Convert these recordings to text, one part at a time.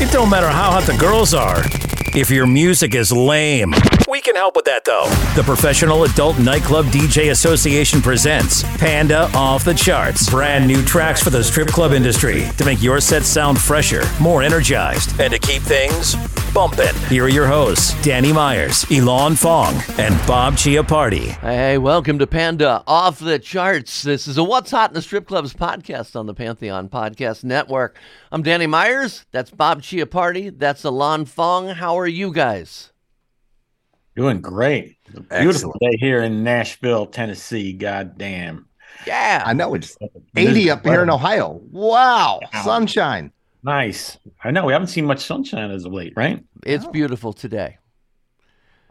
It don't matter how hot the girls are. If your music is lame, we can help with that though. The Professional Adult Nightclub DJ Association presents Panda Off the Charts. Brand new tracks for the strip club industry to make your set sound fresher, more energized, and to keep things bumping. Here are your hosts, Danny Meyers, Ilan Fong, and Bob Chiappardi. Hey, welcome to Panda Off the Charts. This is a What's Hot in the Strip Clubs podcast on the Pantheon Podcast Network. I'm Danny Meyers. That's Bob Chiappardi. That's Ilan Fong. How are you guys? Doing great. A beautiful day here in Nashville, Tennessee. God damn. Yeah. I know it's 80 up here in Ohio. Wow. Sunshine. Nice. I know we haven't seen much sunshine as of late, right? It's beautiful today.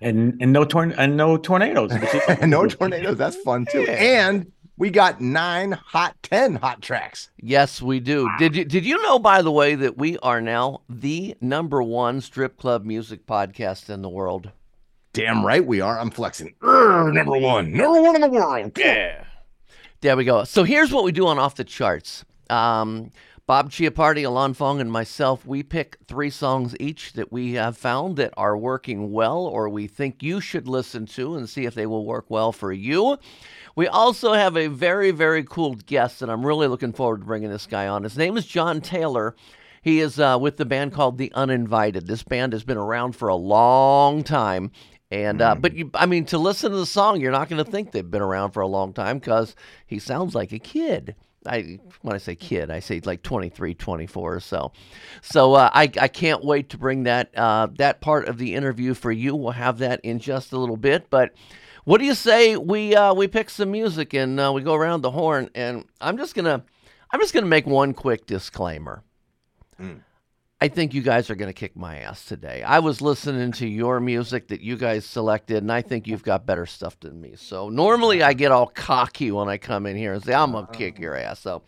And and no torn and no tornadoes. which is- And no tornadoes. That's fun too. And we got nine hot 10 hot tracks. Yes, we do. Did you did you know by the way that we are now the number one strip club music podcast in the world? Damn right we are. I'm flexing. Urgh, number one. Number one in the world. Yeah. There we go. So here's what we do on Off the Charts. Um, Bob Chiappardi, Ilan Fong, and myself, we pick three songs each that we have found that are working well or we think you should listen to and see if they will work well for you. We also have a very, very cool guest, and I'm really looking forward to bringing this guy on. His name is John Taylor. He is uh, with the band called The Uninvited. This band has been around for a long time. And uh, but you, I mean, to listen to the song, you're not going to think they've been around for a long time because he sounds like a kid. I when I say kid, I say like 23, 24 or so. So uh, I I can't wait to bring that uh, that part of the interview for you. We'll have that in just a little bit. But what do you say we uh, we pick some music and uh, we go around the horn? And I'm just gonna I'm just gonna make one quick disclaimer. I think you guys are going to kick my ass today. I was listening to your music that you guys selected, and I think you've got better stuff than me. So normally I get all cocky when I come in here and say, I'm going to kick your ass. So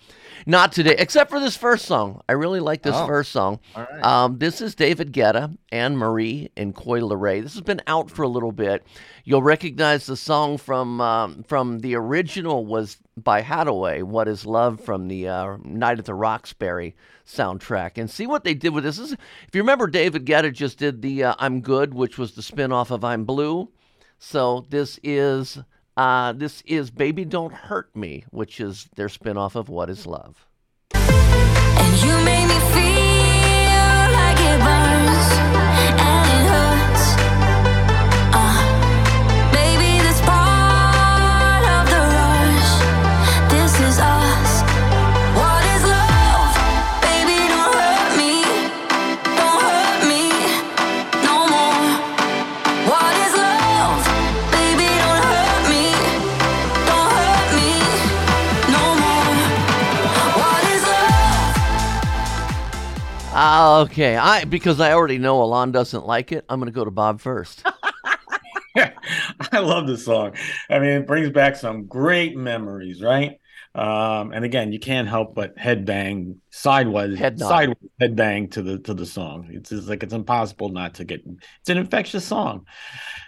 not today, except for this first song. I really like this Oh. first song. Right. Um, this is David Guetta, Anne Marie, and Coi Leray. This has been out for a little bit. You'll recognize the song from um, from the original was by Hadaway, "What Is Love" from the uh, Night at the Roxbury soundtrack. And see what they did with this. this is, if you remember, David Guetta just did the uh, "I'm Good," which was the spin-off of "I'm Blue." So this is uh, this is "Baby Don't Hurt Me," which is their spin-off of "What Is Love." Ah, okay. I because I already know Ilan doesn't like it. I'm going to go to Bob first. I love this song. I mean, it brings back some great memories, right? Um, and again, you can't help but headbang sideways, Head nod. sideways headbang to the to the song. It's just like it's impossible not to get. It's an infectious song,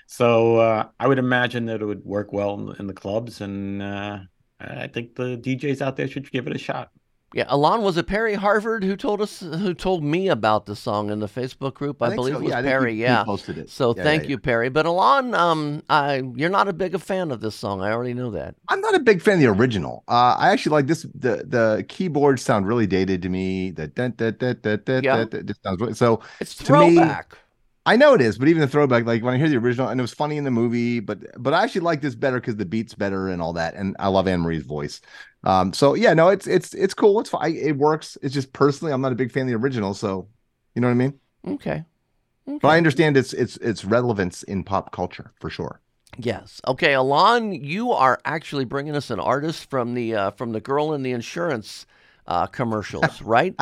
so uh, I would imagine that it would work well in, in the clubs, and uh, I think the DJs out there should give it a shot. Yeah, Ilan was it Perry Harvard who told us who told me about the song in the Facebook group. I, think believe so. it was Yeah, I Perry. he- he yeah, posted it. So Yeah, thank yeah, you. Perry. But Ilan, um, I, you're not a big a fan of this song. I already know that. I'm not a big fan of the original. Uh, I actually like this. The the keyboards sound really dated to me. The dun, dun, dun, dun, dun, Yeah. dun, sounds really, so. It's To me- throwback. I know it is, but even the throwback, like when I hear the original, and it was funny in the movie, but but I actually like this better because the beat's better and all that, and I love Anne Marie's voice. Um, so yeah, no, it's it's it's cool. It's fine. It works. It's just personally, I'm not a big fan of the original, so you know what I mean. okay. But I understand its its its relevance in pop culture for sure. Yes. Okay, Ilan, you are actually bringing us an artist from the uh, from the girl in the insurance uh, commercials, right?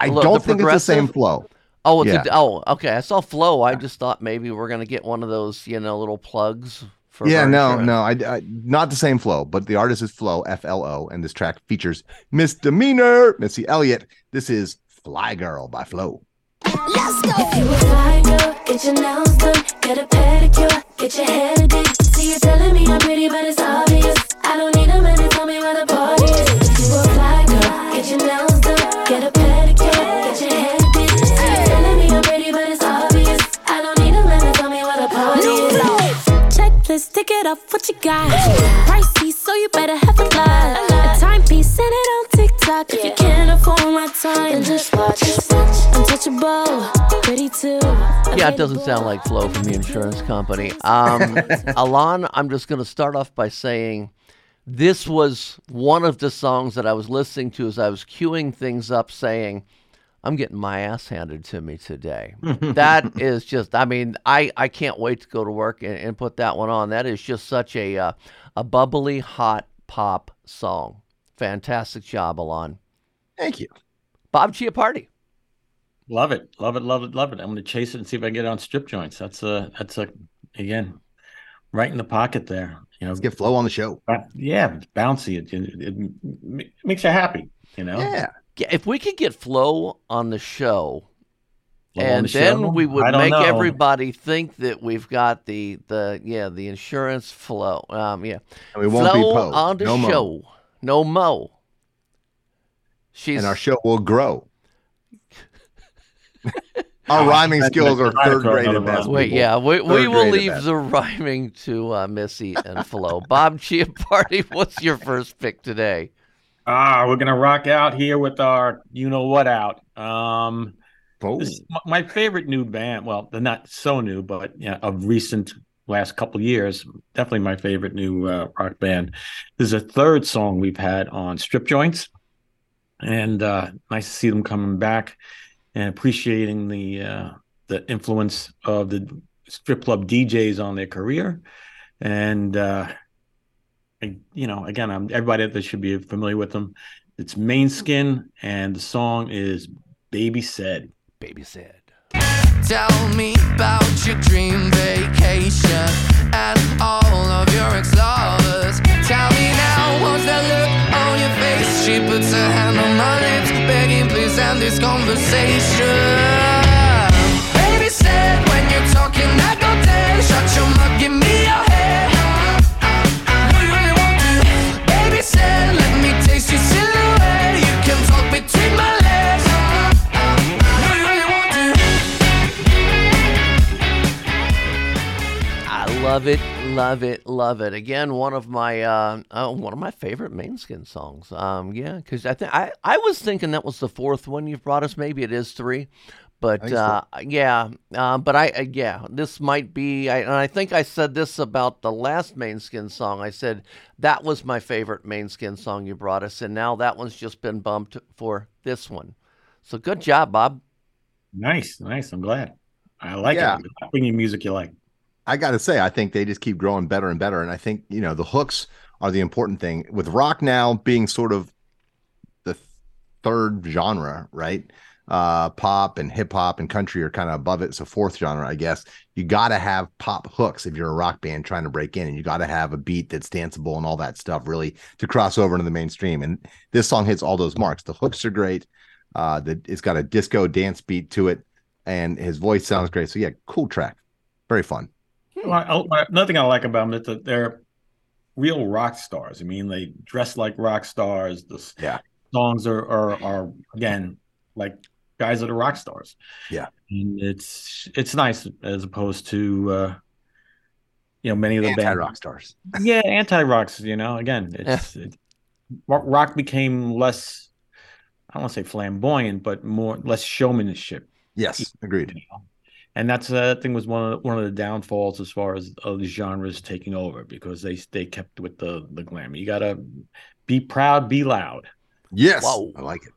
I Look, don't think it's the same flow. Oh, it's Yeah. a, oh, okay. I saw Flow. I just thought maybe we're gonna get one of those, you know, little plugs for. yeah, no, insurance. no, I, I not the same flow, but the artist is Flo F L O, and this track features Misdemeanor Missy Elliott. This is Fly Girl by Flo. Let's go. If you a fly girl, get your nails done, get a pedicure, get your hair did. See you telling me I'm pretty, but it's obvious. I don't need a man to tell me where the party is. If you a fly girl, get your nails done, get a pedicure, get your hair you're pretty, but it's obvious. I don't need a tell me what party is. Checklist, it off, what you got? Pricey, so you better have a lot. A timepiece, it on TikTok. Yeah. If you can't afford my time, then just watch. Too. Yeah, it doesn't sound like Flo from the insurance company. Um, Ilan, I'm just going to start off by saying this was one of the songs that I was listening to as I was queuing things up, saying – I'm getting my ass handed to me today. that is just, I mean, I, I can't wait to go to work and, and put that one on. That is just such a, uh, a bubbly, hot pop song. Fantastic job, Ilan. Thank you. Bob Chiappardi. Love it, love it, love it, love it. I'm gonna chase it and see if I can get it on strip joints. That's a that's a again right in the pocket there. You know, Let's get Flo on the show. yeah, it's bouncy. It, it, it makes you happy. You know, Yeah. Yeah, if we could get Flo on the show, Flo and the then show? we would make know. everybody think that we've got the the yeah the insurance Flo. Um, yeah, And we won't Flo be Poe. on the no mo. show. No mo. She's And our show will grow. our rhyming skills are third grade another at best. wait. Yeah, we, we will leave the rhyming to uh, Missy and Flo. Bob Chiappardi, what's your first pick today? Ah, we're gonna rock out here with our you know what out. Um, Oh. my favorite new band. Well, they're not so new, but yeah, of recent last couple years, definitely my favorite new uh, rock band. This is a third song we've had on Strip Joints, and uh, nice to see them coming back and appreciating the uh, the influence of the strip club DJs on their career, and uh, You know, again, I'm everybody that should be familiar with them. It's Måneskin, and the song is "Baby Said." Baby said. Tell me about your dream vacation and all of your ex-lovers. Tell me now, what's that look on your face? She puts her hand on my lips, begging, please end this conversation. Love it, love it, love it. Again, one of my uh, uh one of my favorite Måneskin songs. Um, yeah, because I think I I was thinking that was the fourth one you've brought us. Maybe it is three, but uh, yeah, uh, but I uh, yeah, this might be. I, and I think I said this about the last Måneskin song. I said that was my favorite Måneskin song you brought us, and now that one's just been bumped for this one. So good job, Bob. Nice, nice. I'm glad. I like Yeah. it. Bringing music you like. I got to say, I think they just keep growing better and better. And I think, you know, the hooks are the important thing. With rock now being sort of the third genre, right? Uh, pop and hip hop and country are kind of above it. So fourth genre, I guess. You got to have pop hooks if you're a rock band trying to break in, and you got to have a beat that's danceable and all that stuff really to cross over into the mainstream. And this song hits all those marks. The hooks are great. Uh, it's got a disco dance beat to it, and his voice sounds great. So, yeah, cool track. Very fun. Well, I, another thing I like about them is that they're real rock stars. I mean, they dress like rock stars. The Yeah. songs are, are are again like guys that are rock stars. Yeah. and it's it's nice as opposed to uh, you know many of the Anti rock stars. Yeah, anti rocks. You know, again, it's it, rock rock became less. I don't want to say flamboyant, but more less showmanship. Yes, agreed. you know? And that's uh, I think was one of the, one of the downfalls as far as other genres taking over because they they kept with the the glam. You gotta be proud, be loud. Yes, Whoa. I like it.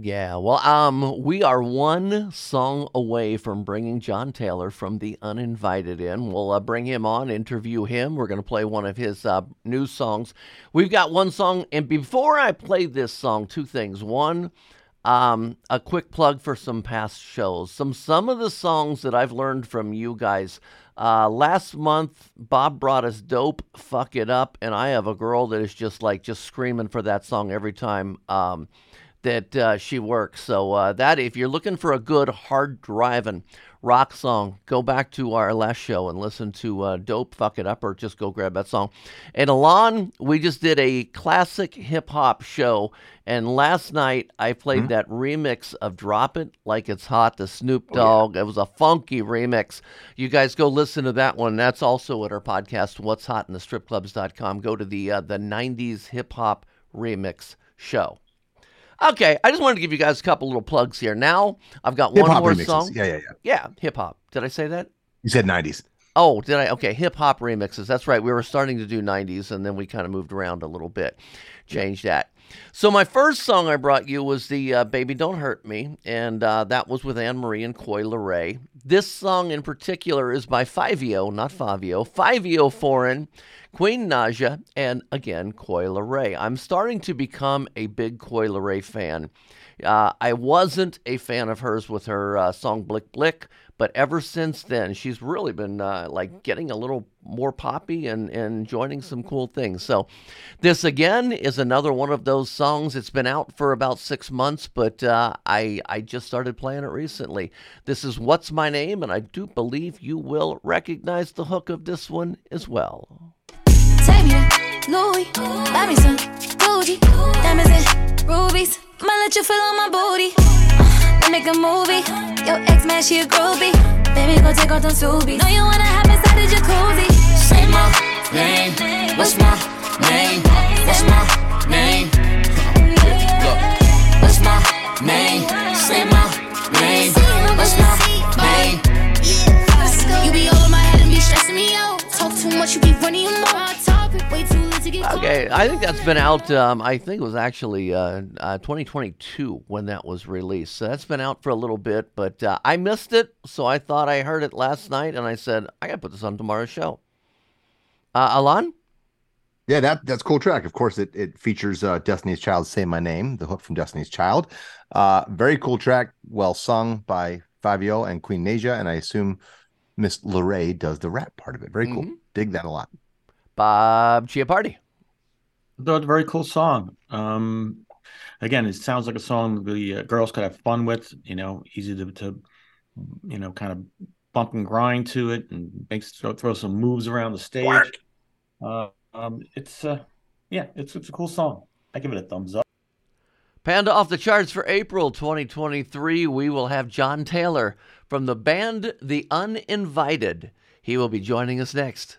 Yeah, well, um, we are one song away from bringing John Taylor from the Uninvited in. We'll uh, bring him on, interview him. We're going to play one of his uh, new songs. We've got one song, and before I play this song, two things. One, um, a quick plug for some past shows. Some some of the songs that I've learned from you guys. Uh, last month, Bob brought us "Dope," "Fuck It Up," and I have a girl that is just like just screaming for that song every time. Um, that uh, she works. So uh, that if you're looking for a good hard driving rock song, go back to our last show and listen to uh, "Dope Fuck It Up" or just go grab that song. And Alon, we just did a classic hip hop show, and last night I played that remix of "Drop It Like It's Hot" the Snoop Dogg. It was a funky remix. You guys go listen to that one. That's also at our podcast, What's Hot in the Stripclubs.com. Go to the uh, the '90s hip hop remix show. Okay, I just wanted to give you guys a couple little plugs here. Now I've got one Hip-hop more remixes. song. Yeah, yeah, yeah. Yeah, hip hop. Did I say that? You said 90s. Oh, did I? Okay, hip hop remixes. That's right. We were starting to do 90s and then we kind of moved around a little bit, changed that. So, my first song I brought you was the uh, Baby Don't Hurt Me, and uh, that was with Anne Marie and Coi Leray. This song in particular is by Fivio, not Favio, Fivio Foreign, Queen Naija, and again, Coi Leray. I'm starting to become a big Coi Leray fan. Uh, I wasn't a fan of hers with her uh, song Blick Blick, but ever since then, she's really been uh, like getting a little more poppy and, and joining some cool things. So, this again is another one of those songs. It's been out for about six months, but uh, I I just started playing it recently. This is What's My Name, and I do believe you will recognize the hook of this one as well. Louis, buy me some Gucci, diamonds and rubies. Might let you feel on my booty. Uh, Let's make a movie. Your ex man, she a groupie. Baby, go take off them subies. Know you wanna have inside the jacuzzi. Say my name. What's my name? What's my name? Look. What's my name? Say my name. What's my name? You be over much, you be running your mouth. Topic, way too late to get caught. Okay, I think that's been out. Um, I think it was actually uh, uh, 2022 when that was released. So that's been out for a little bit, but uh, I missed it. So I thought I heard it last night, and I said I got to put this on tomorrow's show. Uh, Ilan, Yeah, that that's a cool track. Of course, it it features uh, Destiny's Child "Say My Name," the hook from Destiny's Child. Uh, very cool track, well sung by Fabio and Queen Naija, and I assume Miss Leray does the rap part of it. Very cool. Dig that a lot. Bob Chiappardi. Though it's a very cool song. Um, again, it sounds like a song the uh, girls could have fun with. You know, easy to, to you know, kind of bump and grind to it, and makes throw, throw some moves around the stage. Uh, um, it's uh, yeah, it's it's a cool song. I give it a thumbs up. Panda off the charts for April 2023. We will have John Taylor from the band The Uninvited. He will be joining us next.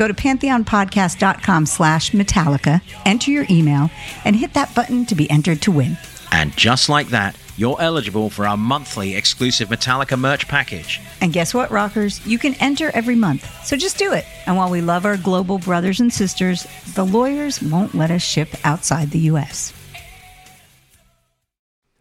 Go to pantheonpodcast.com slash Metallica, enter your email, and hit that button to be entered to win. And just like that, you're eligible for our monthly exclusive Metallica merch package. And guess what, rockers? You can enter every month. So just do it. And while we love our global brothers and sisters, the lawyers won't let us ship outside the U.S.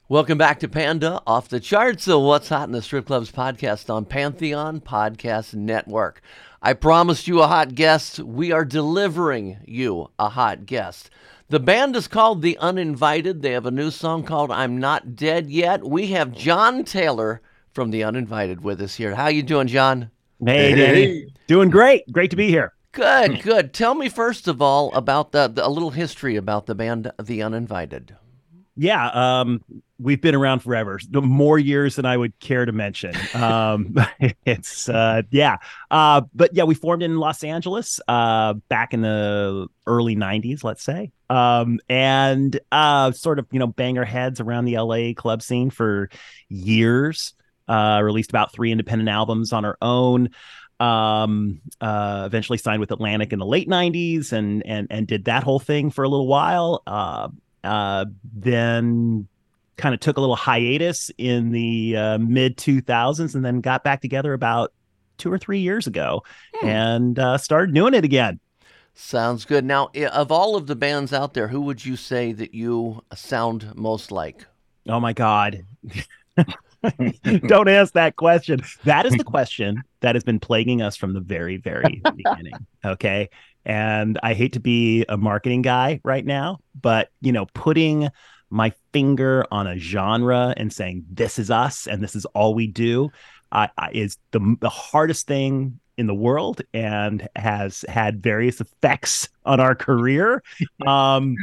Welcome back to Panda Off the Charts. So, what's hot in the strip clubs podcast on Pantheon Podcast Network? I promised you a hot guest. We are delivering you a hot guest. The band is called The Uninvited. They have a new song called I'm Not Dead Yet. We have John Taylor from The Uninvited with us here. How you doing, John? Hey, Danny. Doing great. Great to be here. Good, good. Tell me first of all about the, the a little history about the band The Uninvited. Yeah, um, we've been around forever, more years than I would care to mention. Um, it's uh, yeah, uh, but yeah, we formed in Los Angeles uh, back in the early '90s, let's say, um, and uh, sort of you know bang our heads around the LA club scene for years. Uh, released about three independent albums on our own. Um uh eventually signed with atlantic in the late 90s and and and did that whole thing for a little while. Uh uh then kind of took a little hiatus in the uh, mid 2000s and then got back together about two or three years ago and uh started doing it again. Sounds good. Now, of all of the bands out there, who would you say that you sound most like? oh my god. Don't ask that question. That is the question that has been plaguing us from the very very beginning okay and i hate to be a marketing guy right now but you know putting my finger on a genre and saying this is us and this is all we do uh, is the, the hardest thing in the world and has had various effects on our career um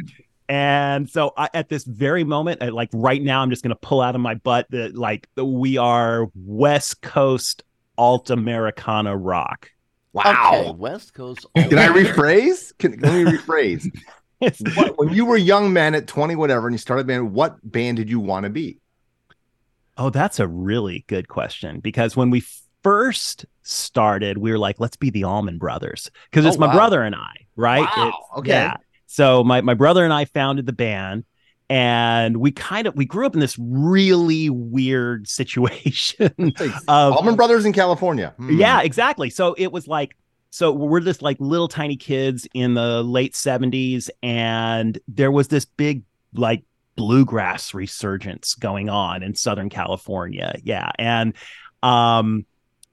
and so I, at this very moment, uh, like right now, I'm just going to pull out of my butt that like we are West Coast alt Americana rock. Okay, West Coast. Can I rephrase? Can, let me rephrase. What- when you were young man at 20, whatever, and you started a band, what band did you want to be? Oh, that's a really good question because when we first started, we were like, let's be the Allman Brothers because it's Oh, my wow. brother and I, right? Wow, It's- okay. Yeah. So my my brother and I founded the band. And we kind of we grew up in this really weird situation of Allman Brothers in California. Hmm. Yeah, exactly. So it was like, so we're just like little tiny kids in the late 70s, and there was this big, like, bluegrass resurgence going on in Southern California. Yeah. And, um,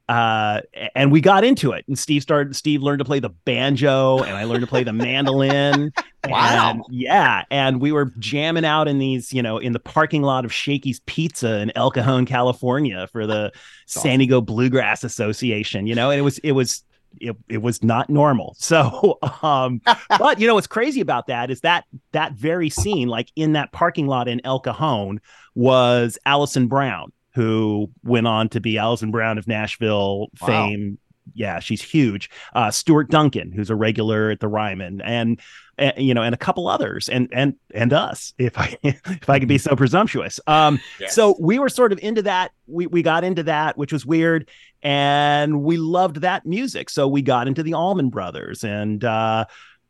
uh and we got into it. And steve started steve learned to play the banjo and i learned to play the mandolin. Wow. and yeah and we were jamming out in these you know in the parking lot of shakey's pizza in el cajon california for the san diego bluegrass association you know and it was it was it, it was not normal. So um but you know what's crazy about that is that that very scene like in that parking lot in el cajon was alison brown who went on to be alison brown of nashville Wow. fame. Yeah she's huge. Uh stuart duncan who's a regular at the ryman and uh, you know and a couple others and and and us if i if i could be so presumptuous. Um so we were sort of into that. We we got into that which was weird and we loved that music. So we got into the allman brothers and uh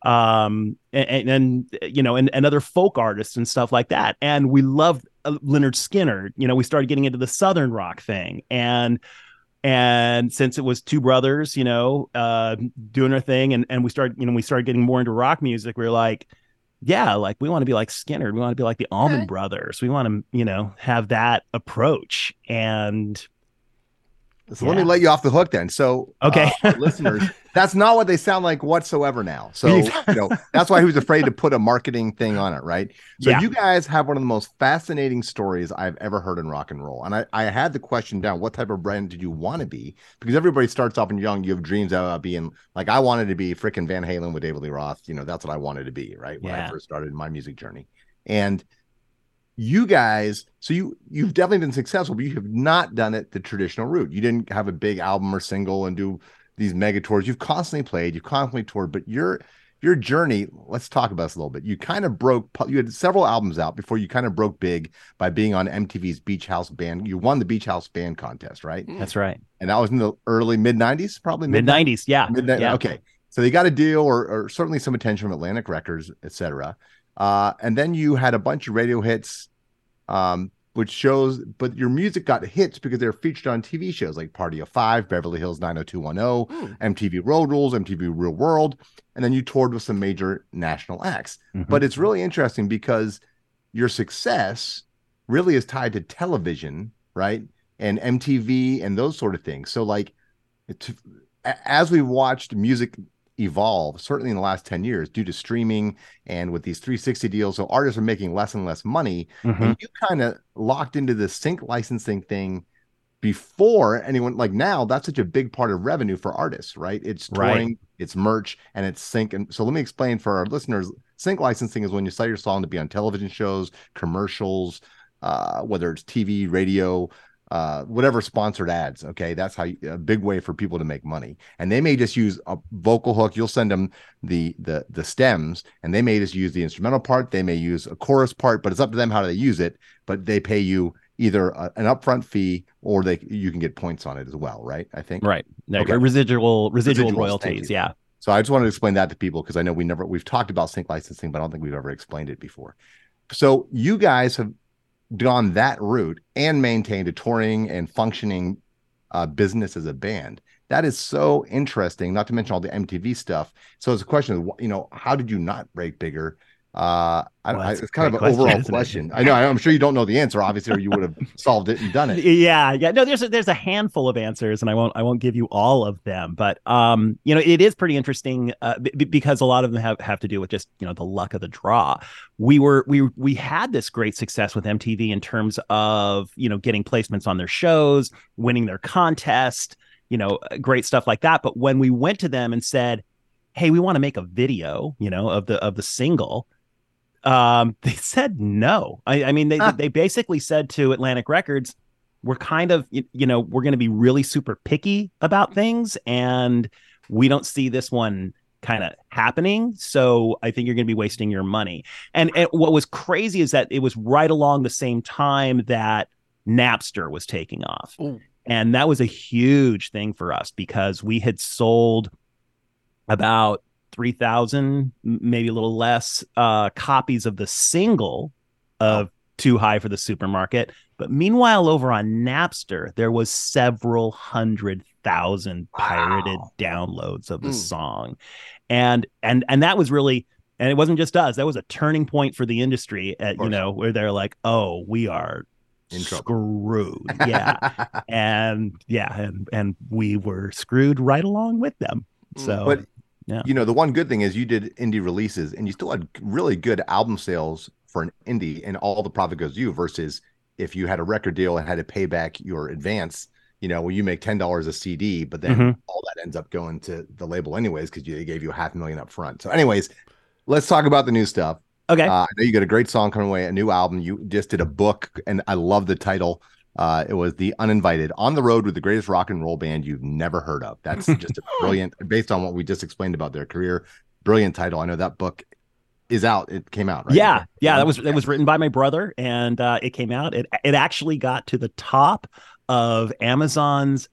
um and, and, and you know and, and other folk artists and stuff like that. And we loved uh, lynyrd skynyrd you know we started getting into the southern rock thing. And and since it was two brothers you know uh doing our thing and and we started you know we started getting more into rock music we were like yeah like we want to be like skinner. We want to be like the allman brothers. We want to you know have that approach. And So let me let you off the hook then. So, Okay. uh, listeners, that's not what they sound like whatsoever now. So, you know, that's why he was afraid to put a marketing thing on it, right? So, Yeah. you guys have one of the most fascinating stories I've ever heard in rock and roll. And I, I had the question down what type of brand did you want to be? Because everybody starts off in young, you have dreams about being like, I wanted to be freaking Van Halen with David Lee Roth. You know, that's what I wanted to be, right? When I first started my music journey. And you guys so you you've definitely been successful but you have not done it the traditional route. You didn't have a big album or single and do these mega tours. You've constantly played you've constantly toured but your your journey let's talk about this a little bit. You kind of broke you had several albums out before you kind of broke big by being on mtv's beach house band. You won the beach house band contest right? Mm. That's right. And that was in the early mid 90s probably? Mid 90s yeah. Yeah. okay. So they got a deal, or, or certainly some attention from Atlantic Records, etc. Uh, and then you had a bunch of radio hits, um, which shows, but your music got hits because they were featured on TV shows like Party of Five, Beverly Hills 90210, MTV Road Rules, MTV Real World, and then you toured with some major national acts. Mhm. But it's really interesting because your success really is tied to television, right? And MTV and those sort of things. So, like, as we watched music evolve, certainly in the last 10 years, due to streaming and with these 360 deals, so artists are making less and less money. Mhm. And you kind of locked into the sync licensing thing before anyone like now that's such a big part of revenue for artists right it's Right. it's merch and it's sync and so let me explain for our listeners sync licensing is when you sell your song to be on television shows commercials uh, whether it's tv radio uh, whatever sponsored ads okay that's how you, a big way for people to make money and they may just use a vocal hook you'll send them the the the stems and they may just use the instrumental part they may use a chorus part but it's up to them how they use it but they pay you either a, an upfront fee or they you can get points on it as well right i think Right. Okay. Residual residual Residuals, royalties. Yeah. so I just wanted to explain that to people because I know we never we've talked about sync licensing, but I don't think we've ever explained it before. So you guys have gone that route and maintained a touring and functioning uh, business as a band. That is so interesting. Not to mention all the MTV stuff. So it's a question of you know how did you not break bigger? Uh, Well, I, it's kind of an overall question. I know. I'm sure you don't know the answer, obviously, or you would have solved it and done it. Yeah, yeah. No, there's a, there's a handful of answers, and I won't I won't give you all of them, but um, you know, it is pretty interesting uh, b- b- because a lot of them have have to do with just you know the luck of the draw. We were we we had this great success with MTV in terms of you know getting placements on their shows, winning their contest, you know, great stuff like that. But when we went to them and said, "Hey, we want to make a video," you know, of the of the single um they said no. I, I mean they they basically said to atlantic records we're kind of you, know we're going to be really super picky about things and we don't see this one kind of happening so i think you're going to be wasting your money. And, and what was crazy is that it was right along the same time that napster was taking off. And that was a huge thing for us because we had sold about 3000 maybe a little less uh copies of the single of too high for the supermarket. But meanwhile over on napster there was several hundred thousand pirated downloads of the Mm. song. And and and that was really and it wasn't just us that was a turning point for the industry at you know where they're like oh we are In screwed. Yeah. And yeah and and we were screwed right along with them. So But yeah. you know, the one good thing is you did indie releases and you still had really good album sales for an indie, and all the profit goes to you. Versus if you had a record deal and had to pay back your advance, you know, well, you make ten dollars a CD, but then Mhm. all that ends up going to the label anyways because they gave you a half million up front. So, anyways, let's talk about the new stuff. okay Uh, I know you got a great song coming away, a new album. You just did a book, and I love the title. Uh, it was The Uninvited on the road with the greatest rock and roll band you've never heard of. That's just a brilliant, based on what we just explained about their career. Brilliant title. I know that book is out. It came out, right? Yeah, yeah, that was that was written by my brother, and uh, it came out. It it actually got to the top of Amazon's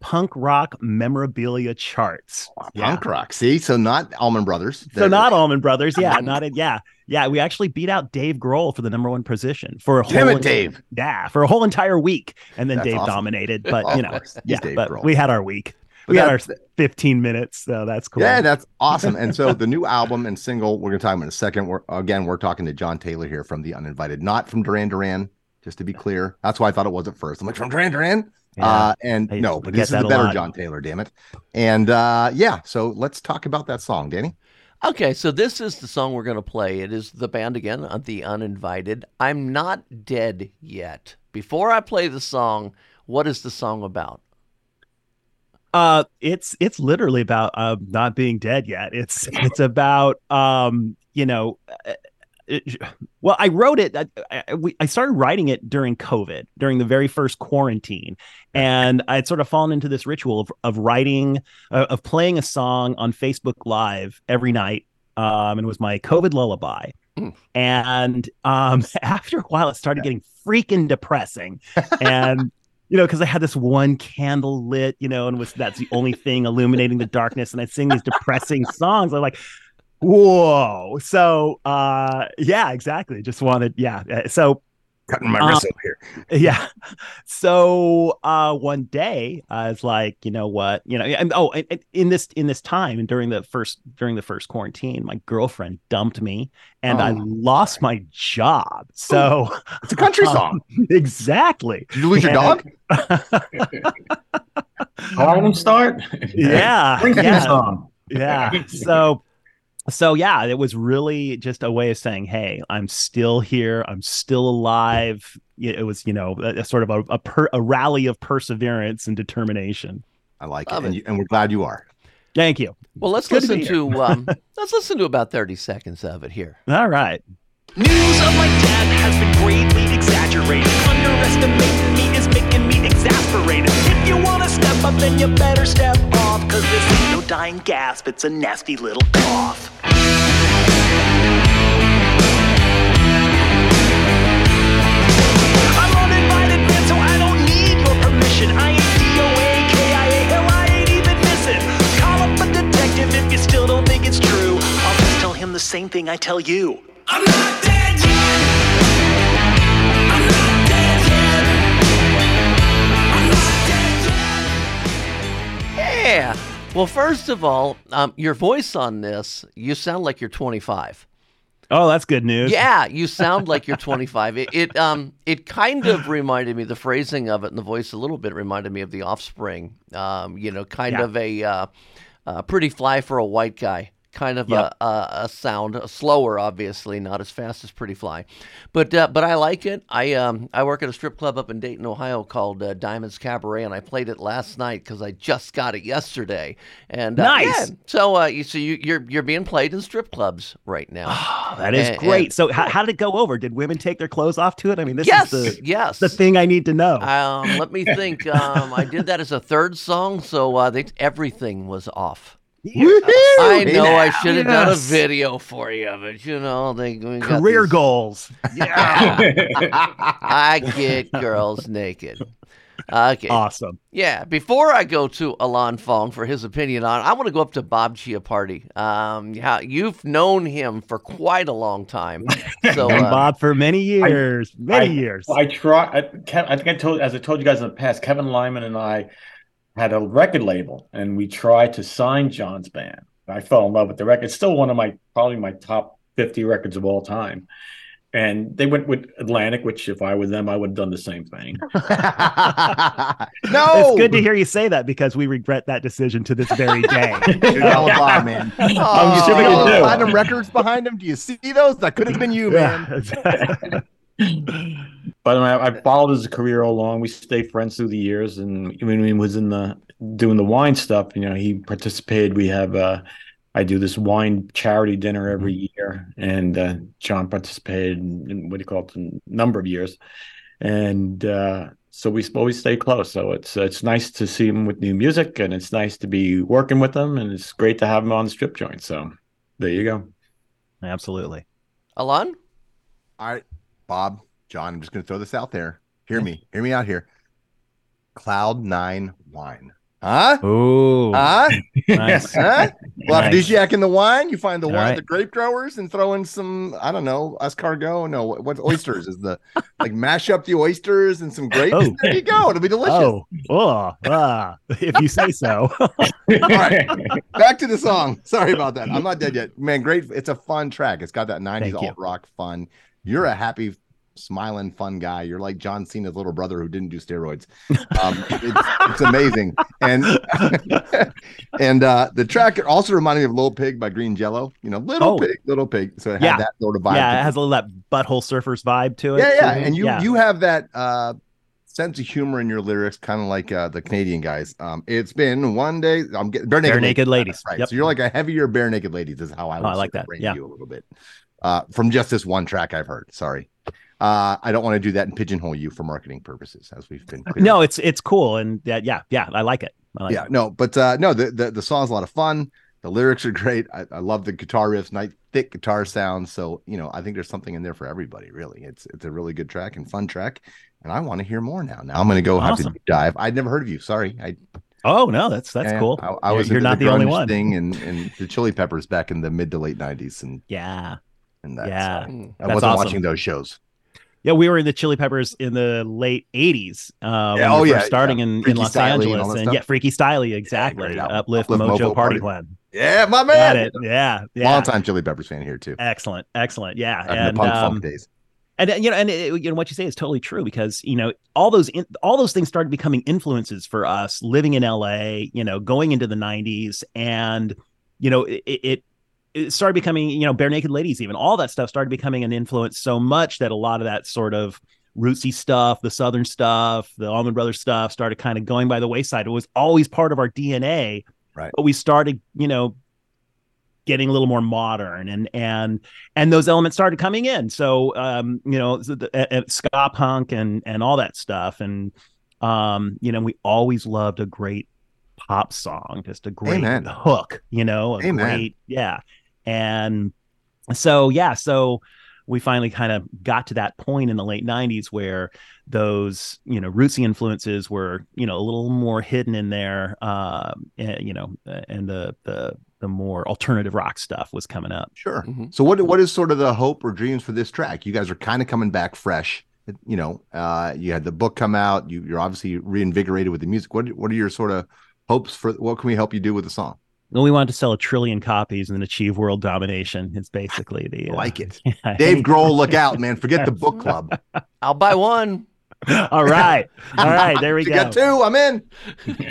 punk rock memorabilia charts. Oh, punk rock. See, so not Allman Brothers. So They're- not Allman Brothers, yeah, not it, yeah, yeah. We actually beat out Dave Grohl for the number one position for a Damn whole it, Dave. yeah for a whole entire week, and then That's Dave awesome. dominated. But you know, yeah, Dave but Grohl. we had our week. But We had our 15 minutes, so that's cool. Yeah, that's awesome. And so the new album and single we're gonna talk about in a second. We're again we're talking to John Taylor here from the Uninvited, not from Duran Duran. Just to be clear, that's why I thought it was at first. I'm like from Duran Duran, Yeah. uh, and I no, but get this is the a better lot. John Taylor. Damn it! And uh, yeah, so let's talk about that song, Danny. Okay, so this is the song we're going to play. It is the band again, uh, The Uninvited. I'm not dead yet. Before I play the song, what is the song about? Uh, it's it's literally about uh, not being dead yet. It's it's about um, you know, uh, it, well, I wrote it. I, I, we- I started writing it during COVID, during the very first quarantine, and I'd sort of fallen into this ritual of of writing, uh, of playing a song on Facebook Live every night. Um, and it was my COVID lullaby. Mm. And um, after a while, it started getting freaking depressing, and you know, because I had this one candle lit, you know, and was that's the only thing illuminating the darkness, and I'd sing these depressing songs. I'm like, whoa. So, uh, yeah, exactly. Just wanted, yeah. uh, So Cutting my Uh, wrist over here. yeah. So uh one day I was like, you know what, you know, and oh, and, and in this in this time and during the first during the first quarantine, my girlfriend dumped me and I Oh. lost my job. So It's a country song. exactly. Did you lose your And- dog? How did them start? Yeah. Springsteen yeah. song. yeah so so yeah it was really just a way of saying hey i'm still here i'm still alive it it was you know a, a sort of a a, per, a rally of perseverance and determination I like Love it, and, it. you, and we're glad you are. thank you Well, let's Good listen be to, um, let's listen to about thirty seconds of it here. all right News of my death has been greatly exaggerated. Underestimating me is making me exasperated. If you wanna step up, then you better step off. Cause this no dying gasp, it's a nasty little cough. I'm man, so I don't need your permission. I ain't DOA, KIA, hell, I ain't even missing. Call up a detective if you still don't think it's true. I'll just tell him the same thing I tell you. I'm not dead yet. Yeah. Well, first of all, um, your voice on this, you sound like you're 25. oh that's good news Yeah, you sound like you're 25. It, it um it kind of reminded me the phrasing of it and the voice a little bit reminded me of the Offspring. Um, you know, kind Yeah. of a uh, uh, pretty fly for a white guy. Kind of Yep. a, a, a sound, slower, obviously, not as fast as Pretty Fly, but uh, but I like it. I um I work at a strip club up in Dayton, Ohio called uh, Diamonds Cabaret, and I played it last night because I just got it yesterday. And uh, Nice. yeah, so uh, you so you, you're you're being played in strip clubs right now. Oh, that is And- great and- so how, how did it go over did women take their clothes off to it i mean this yes, is the, yes. the thing i need to know Um, let me think. Um, I did that as a third song, so uh, they, everything was off. I know I should have done a video for you, but you know they we got career these- goals yeah I get girls naked. Okay. awesome Yeah. Before I go to Ilan Fong for his opinion on, I want to go up to Bob Chiappardi. Um, yeah, you've known him for quite a long time. So and uh, bob for many years many I- years I try. I, Kev, I think I told, as I told you guys in the past, Kevin Lyman and I had a record label, and we tried to sign John's band. I fell in love with the record. It's still one of my probably my top fifty records of all time. And they went with Atlantic, which if I were them, I would have done the same thing. no, It's good to hear you say that because we regret that decision to this very day. You're hella fly, man. I'm Oh, sure you we got do. platinum records behind him. Do you see those? That could have been you, man. But I, I followed his career all along. We stayed friends through the years, and when he was in the doing the wine stuff, you know, he participated. We have uh, I do this wine charity dinner every year, and uh, John participated in, in what do you call it, a number of years, and uh, so we always stay close. So it's it's nice to see him with new music, and it's nice to be working with him, and it's great to have him on the strip joint. So there you go. Absolutely. Ilan, All right, Bob, John, I'm just going to throw this out there. Hear me. Hear me out here. Cloud Nine Wine. Huh? Ooh. Huh? nice. Huh? Well, Nice. aphrodisiac in the wine. You find the All wine, right. the grape growers, and throw in some, I don't know, escargot. No, what, what oysters is the like mash up the oysters and some grapes. Oh. There you go. It'll be delicious. Oh, oh, ah, if you say so. All right. Back to the song. Sorry about that. I'm not dead yet. Man, great. It's a fun track. It's got that 90s Thank you. alt rock fun. You're a happy, smiling, fun guy. You're like John Cena's little brother who didn't do steroids. Um, it's, it's amazing. And and uh, the track also reminded me of Little Pig by Green Jello. You know, Little Oh. Pig, Little Pig. So it had Yeah. that sort of vibe. yeah, it has a little that butthole surfers vibe to it. yeah, yeah. too. And you Yeah. you have that uh sense of humor in your lyrics, kind of like uh the Canadian guys. Um, it's been one day. I'm getting bare naked, Barenaked Ladies. Right. Yep. So you're like a heavier barenaked ladies is how I Oh, I like that. Yeah. you a little bit. Uh, from just this one track I've heard. Sorry. Uh, I don't want to do that and pigeonhole you for marketing purposes, as we've been. clear. No, it's it's cool and yeah, yeah, I like it. I like yeah, it. no, but uh, no, the, the the song's a lot of fun. The lyrics are great. I, I love the guitar riffs. nice thick guitar sounds. So you know, I think there's something in there for everybody. Really, it's it's a really good track and fun track, and I want to hear more now. Now I'm going to go have to dive. I'd never heard of you. Sorry, I Oh no, that's that's cool. I, I was you're not the, the, only one. thing and and the Chili Peppers back in the mid to late '90s, and Yeah, and that. yeah, so I That's wasn't awesome. watching those shows. yeah. We were in the Chili Peppers in the late '80s. Uh, when Yeah, we oh, were yeah, starting yeah. in, in Los Styley and Angeles, that and, yeah, Freaky Styley, exactly. great album. Uplift, Uplift Mojo, Mojo Party Party Plan. Yeah, my Got man. it. Yeah, yeah. Long time Chili Peppers fan here too. Excellent, excellent. Yeah, Back and the punk um, funk days. and uh, you know, and it, you know what you say is totally true because you know all those in, all those things started becoming influences for us living in LA. You know, going into the '90s, and you know, it, it it started becoming you know barenaked ladies even all that stuff started becoming an influence so much that a lot of that sort of rootsy stuff the southern stuff the allman brothers stuff started kind of going by the wayside it was always part of our dna Right. but we started you know getting a little more modern and and and those elements started coming in so um you know the, the, uh, ska punk and and all that stuff and um you know we always loved a great pop song just a great Amen. hook you know a Amen. great yeah and so yeah so we finally kind of got to that point in the late 90s where those you know rootsy influences were you know a little more hidden in there um and, you know and the the the more alternative rock stuff was coming up Sure. Mhm. So what what is sort of the hope or dreams for this track? You guys are kind of coming back fresh. You know, uh, you had the book come out. You, you're obviously reinvigorated with the music. What what are your sort of hopes for? What can we help you do with the song? Well, we wanted to sell a trillion copies and then achieve world domination it's basically the uh, like it. yeah, Dave Grohl, look out, man! Forget the book club. I'll buy one. all right all right there we you go got two. I'm in.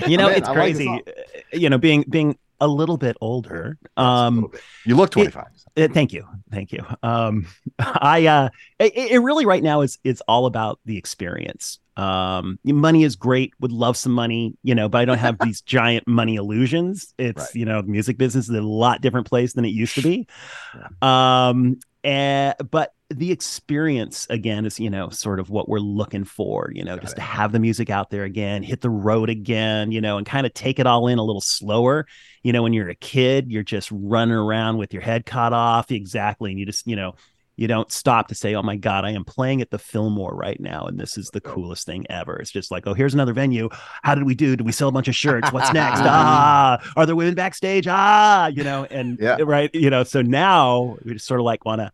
you know I'm in. it's I like crazy song. uh, you know being being a little bit older um little bit. You look 25. Uh, thank you, thank you. Um, I uh, it, it really right now is it's all about the experience. Um, money is great. Would love some money, you know, but I don't have these giant money illusions. It's Right. you know, the music business is a lot different place than it used to be. Um, and but the experience again is you know sort of what we're looking for. You know, Got just it. to have the music out there again, hit the road again, you know, and kind of take it all in a little slower you know when you're a kid you're just running around with your head cut off exactly and you just you know you don't stop to say oh my god i am playing at the fillmore right now and this is the coolest thing ever. It's just like oh here's another venue. How did we do? Did we sell a bunch of shirts? What's next? Ah are there women backstage? Ah you know and Yeah. right you know so now we just sort of like want to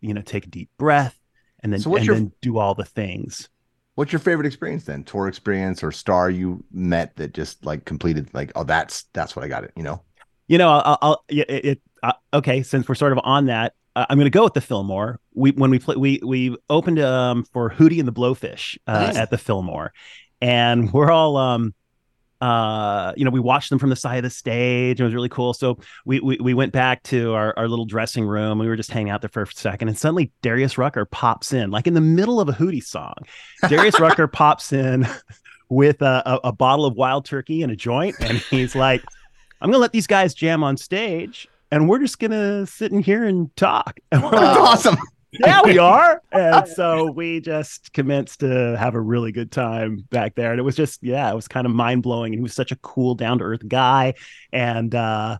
you know take a deep breath and then So and your- then do all the things What's your favorite experience then? Tour experience or star you met that just like completed like oh that's that's what I got it. You know. you know, I'll, I'll yeah, it, it uh, okay. Since we're sort of on that, uh, I'm going to go with the Fillmore. We when we play, we we opened um for Hootie and the Blowfish uh, Nice. at the Fillmore, and we're all um uh you know we watched them from the side of the stage. It was really cool. So we we, we went back to our, our little dressing room. We were just hanging out there for a second and suddenly darius rucker pops in like in the middle of a hootie song. Darius rucker pops in with a, a, a bottle of wild turkey and a joint and he's like i'm gonna let these guys jam on stage and we're just gonna sit in here and talk. And we're That's like, awesome. Yeah, we are. And so we just commenced to have a really good time back there. And it was just, yeah, it was kind of mind blowing. And he was such a cool, down to earth guy. And, uh,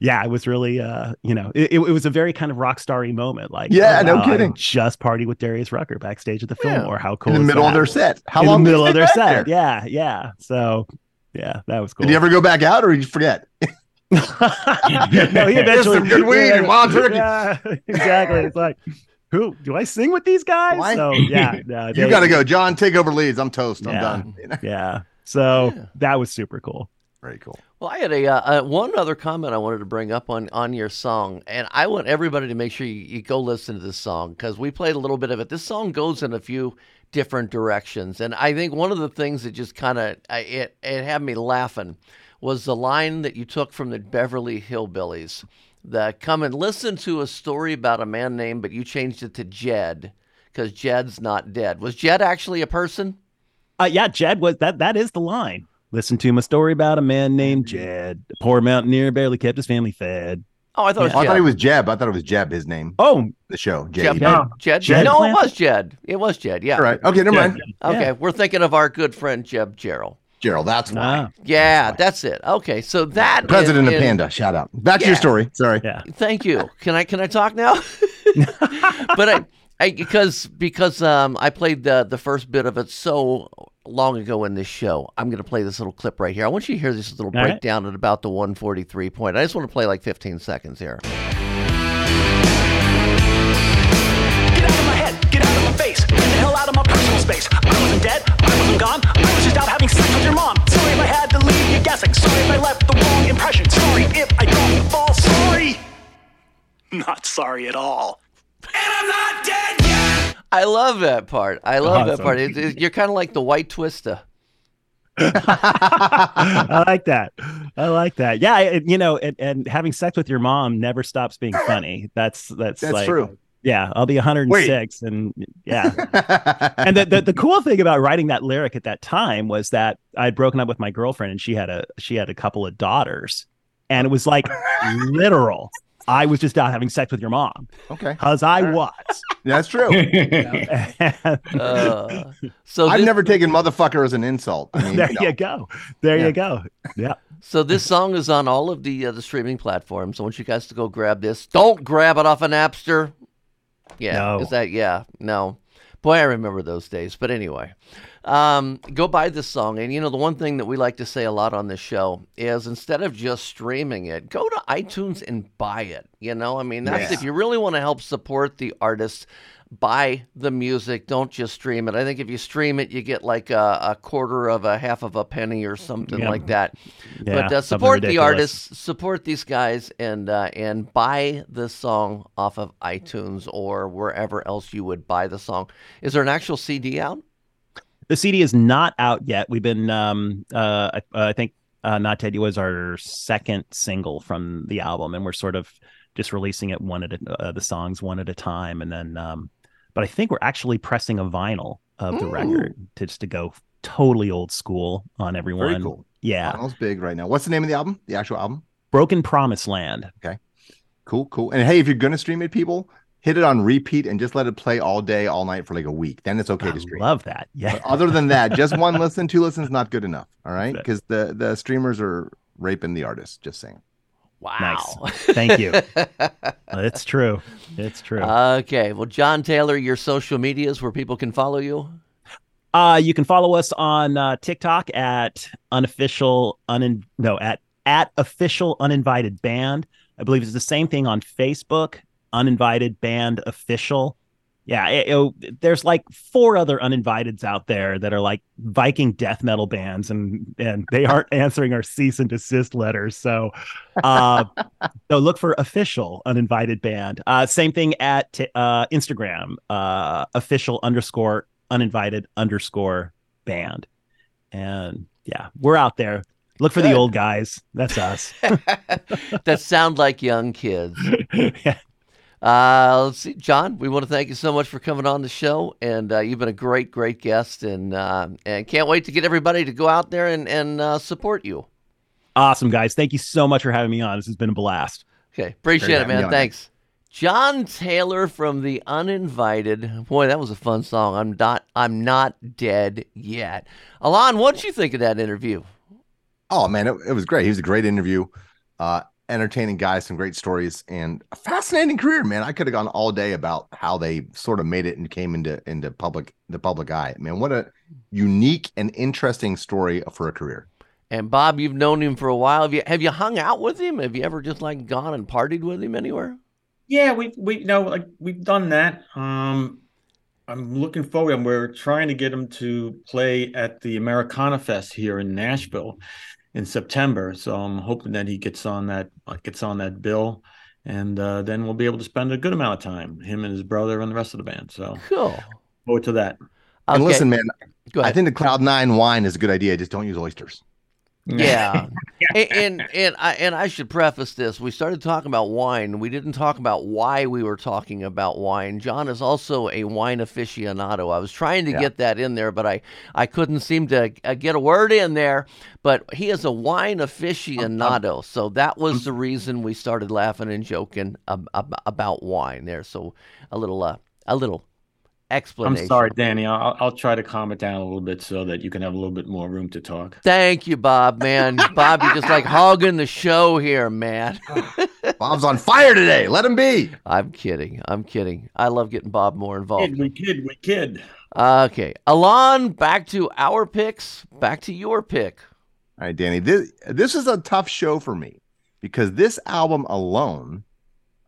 yeah, it was really, uh, you know, it, it was a very kind of rock starry moment. Like, Yeah, oh, no wow, I kidding. just party with Darius Rucker backstage at the Yeah. or How cool In the is middle of their set. How in long the middle of their set. there? Yeah, yeah. So, yeah, that was cool. Did you ever go back out or did you forget? no, he Here's eventually some good weed and wild turkey. Yeah, exactly. It's like, who do I sing with these guys? Why? So yeah, yeah, You got to go, John. Take over leads. I'm toast. I'm Yeah. done. Yeah. So Yeah. that was super cool. Very cool. Well, I had a uh, uh, one other comment I wanted to bring up on on your song, and I want everybody to make sure you, you go listen to this song because we played a little bit of it. This song goes in a few different directions, and I think one of the things that just kind of it it had me laughing was the line that you took from the Beverly Hillbillies. The come and listen to a story about a man named, but you changed it to Jed because Jed's not dead. Was Jed actually a person? Uh, yeah, Jed was that. That is the line. Listen to my story about a man named Jed, a poor mountaineer, barely kept his family fed. Oh, I thought Oh, it I was thought Jed. he was Jeb. I thought it was Jeb. His name. Oh, The show. J. Jed. Jed. Jed. Jed No, it was Jed. It was Jed. Yeah. All right. Okay. Never mind. Okay, Yeah. we're thinking of our good friend Jeb Gerald. Gerald. That's why. Yeah, that's it. Okay, so that President and- of and- Panda. Shout out. Back to your story. Sorry. Yeah. Thank you. Can I can I talk now? but I, I because because um I played the the first bit of it so long ago in this show. I'm going to play this little clip right here. I want you to hear this little All right. breakdown at about the 143 point. I just want to play like 15 seconds here. Space. I wasn't dead, I wasn't gone, I was just out having sex with your mom. Sorry if I had to leave you guessing, sorry if I left the wrong impression, sorry if I don't fall sorry. Not sorry at all. I love that part. I love that part. It, it- you're kind of like the white twister. I like that. I like that. Yeah, it, you know, and, and having sex with your mom never stops being funny. That's that's That's like, true. Yeah, I'll be 106, and yeah. and the, the the cool thing about writing that lyric at that time was that I'd broken up with my girlfriend, and she had a she had a couple of daughters, and it was like literal. I was just out having sex with your mom, Okay. cause I was. That's true. Uh, so I've this, never taken motherfucker as an insult. I mean, there you you go. There Yeah. you go. Yeah. So this song is on all of the uh, the streaming platforms. I want you guys to go grab this. Don't grab it off of Napster. Yeah, No. is that yeah? No, boy, I remember those days. But anyway, um, go buy this song. And you know the one thing that we like to say a lot on this show is instead of just streaming it, go to iTunes and buy it. You know, I mean that's Yes. if you really want to help support the artist. Buy the music. Don't just stream it. I think if you stream it, you get like a, a quarter of a half of a penny or something Yeah. like that Yeah, but uh, support the artists, support these guys, and uh, and buy the song off of iTunes or wherever else you would buy the song. Is there an actual CD out? The CD is not out yet. We've been, um, uh, I, I think, uh, "Not Dead" was our second single from the album, and we're sort of just releasing it one at a, uh, the songs one at a time, and then, um, but I think we're actually pressing a vinyl of the record to just to go totally old school on everyone. Very cool. Yeah, Vinyl's big right now. What's the name of the album? The actual album? Broken Promised Land. Okay. Cool, cool. And hey, if you're gonna stream it, people, hit it on repeat and just let it play all day, all night for like a week. Then it's okay I to stream. love that. Yeah, But other than that, just one listen, two listens, not good enough. All right, Right. because the the streamers are raping the artist. Just saying. Wow. Thank you. it's true. It's true. okay. Well, John Taylor, your social medias where people can follow you. Uh, you can follow us on uh, TikTok at unofficial unin no at at official uninvited band. I believe it's the same thing on Facebook. Uninvited band official. Yeah, it- it- there's like four other uninviteds out there that are like Viking death metal bands, and and they aren't answering our cease and desist letters. So, uh, so look for official uninvited band. Uh, same thing at t- uh, Instagram. Uh, official underscore uninvited underscore band. And yeah, we're out there. Look for the old guys. That's us. that sound like young kids. Yeah. Uh, let's see, John. We want to thank you so much for coming on the show, and uh, you've been a great, great guest, and uh, and can't wait to get everybody to go out there and and uh, support you. Awesome, guys. Thank you so much for having me on. This has been a blast. Okay, appreciate Great it, having you man. on. Thanks. John Taylor from the Uninvited. Boy, that was a fun song. I'm not. I'm not dead yet. Ilan, what did you think of that interview? Oh man, it, it was great. He was a great interview, uh, entertaining guy, some great stories, and a fascinating career, man. I could have gone all day about how they sort of made it and came into into public the public eye. Man, what a unique and interesting story for a career. And Bob, you've known him for a while. Have you have you hung out with him? Have you ever just like gone and partied with him anywhere? Yeah, we we you know like we've done that. Um, I'm looking forward. And we're trying to get him to play at the Americana Fest here in Nashville in September. So I'm hoping that he gets on that uh, gets on that bill, and uh, then we'll be able to spend a good amount of time him and his brother and the rest of the band. So Cool. forward to that. And listen, man, I think the Cloud Nine wine is a good idea. Just don't use oysters. Yeah, and, and and I and I should preface this. We started talking about wine. We didn't talk about why we were talking about wine. John is also a wine aficionado. I was trying to Yeah. get that in there, but I I couldn't seem to uh, get a word in there. But he is a wine aficionado, so that was the reason we started laughing and joking ab- ab- about wine there. So a little uh, a little explanation. I'm sorry, Danny. I'll, I'll try to calm it down a little bit so that you can have a little bit more room to talk. Thank you, Bob. Man, Bob, you're just like hogging the show here, man. Bob's on fire today. Let him be. I'm kidding. I'm kidding. I love getting Bob more involved. Kid, we kid, we kid. Okay, Ilan, back to our picks. Back to your pick. All right, Danny. This this is a tough show for me because this album alone.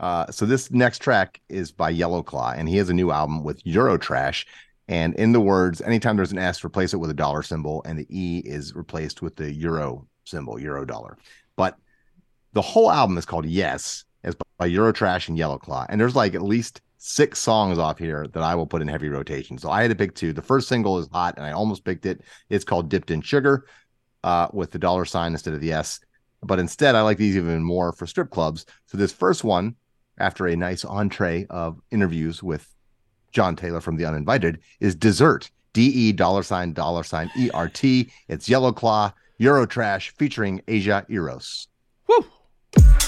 Uh, so this next track is by Yellow Claw, and he has a new album with Eurotrash. And in the words, anytime there's an S, replace it with a dollar symbol, and the E is replaced with the euro symbol, euro dollar. But the whole album is called Yes, as by Eurotrash and Yellow Claw. And there's like at least six songs off here that I will put in heavy rotation. So I had to pick two. The first single is hot, and I almost picked it. It's called Dipped in Sugar, uh, with the dollar sign instead of the S. But instead, I like these even more for strip clubs. So this first one, after a nice entree of interviews with John Taylor from The Uninvited, is Dessert. D E dollar sign dollar sign E R T. It's Yellow Claw, Eurotrash featuring Asia Eros. That's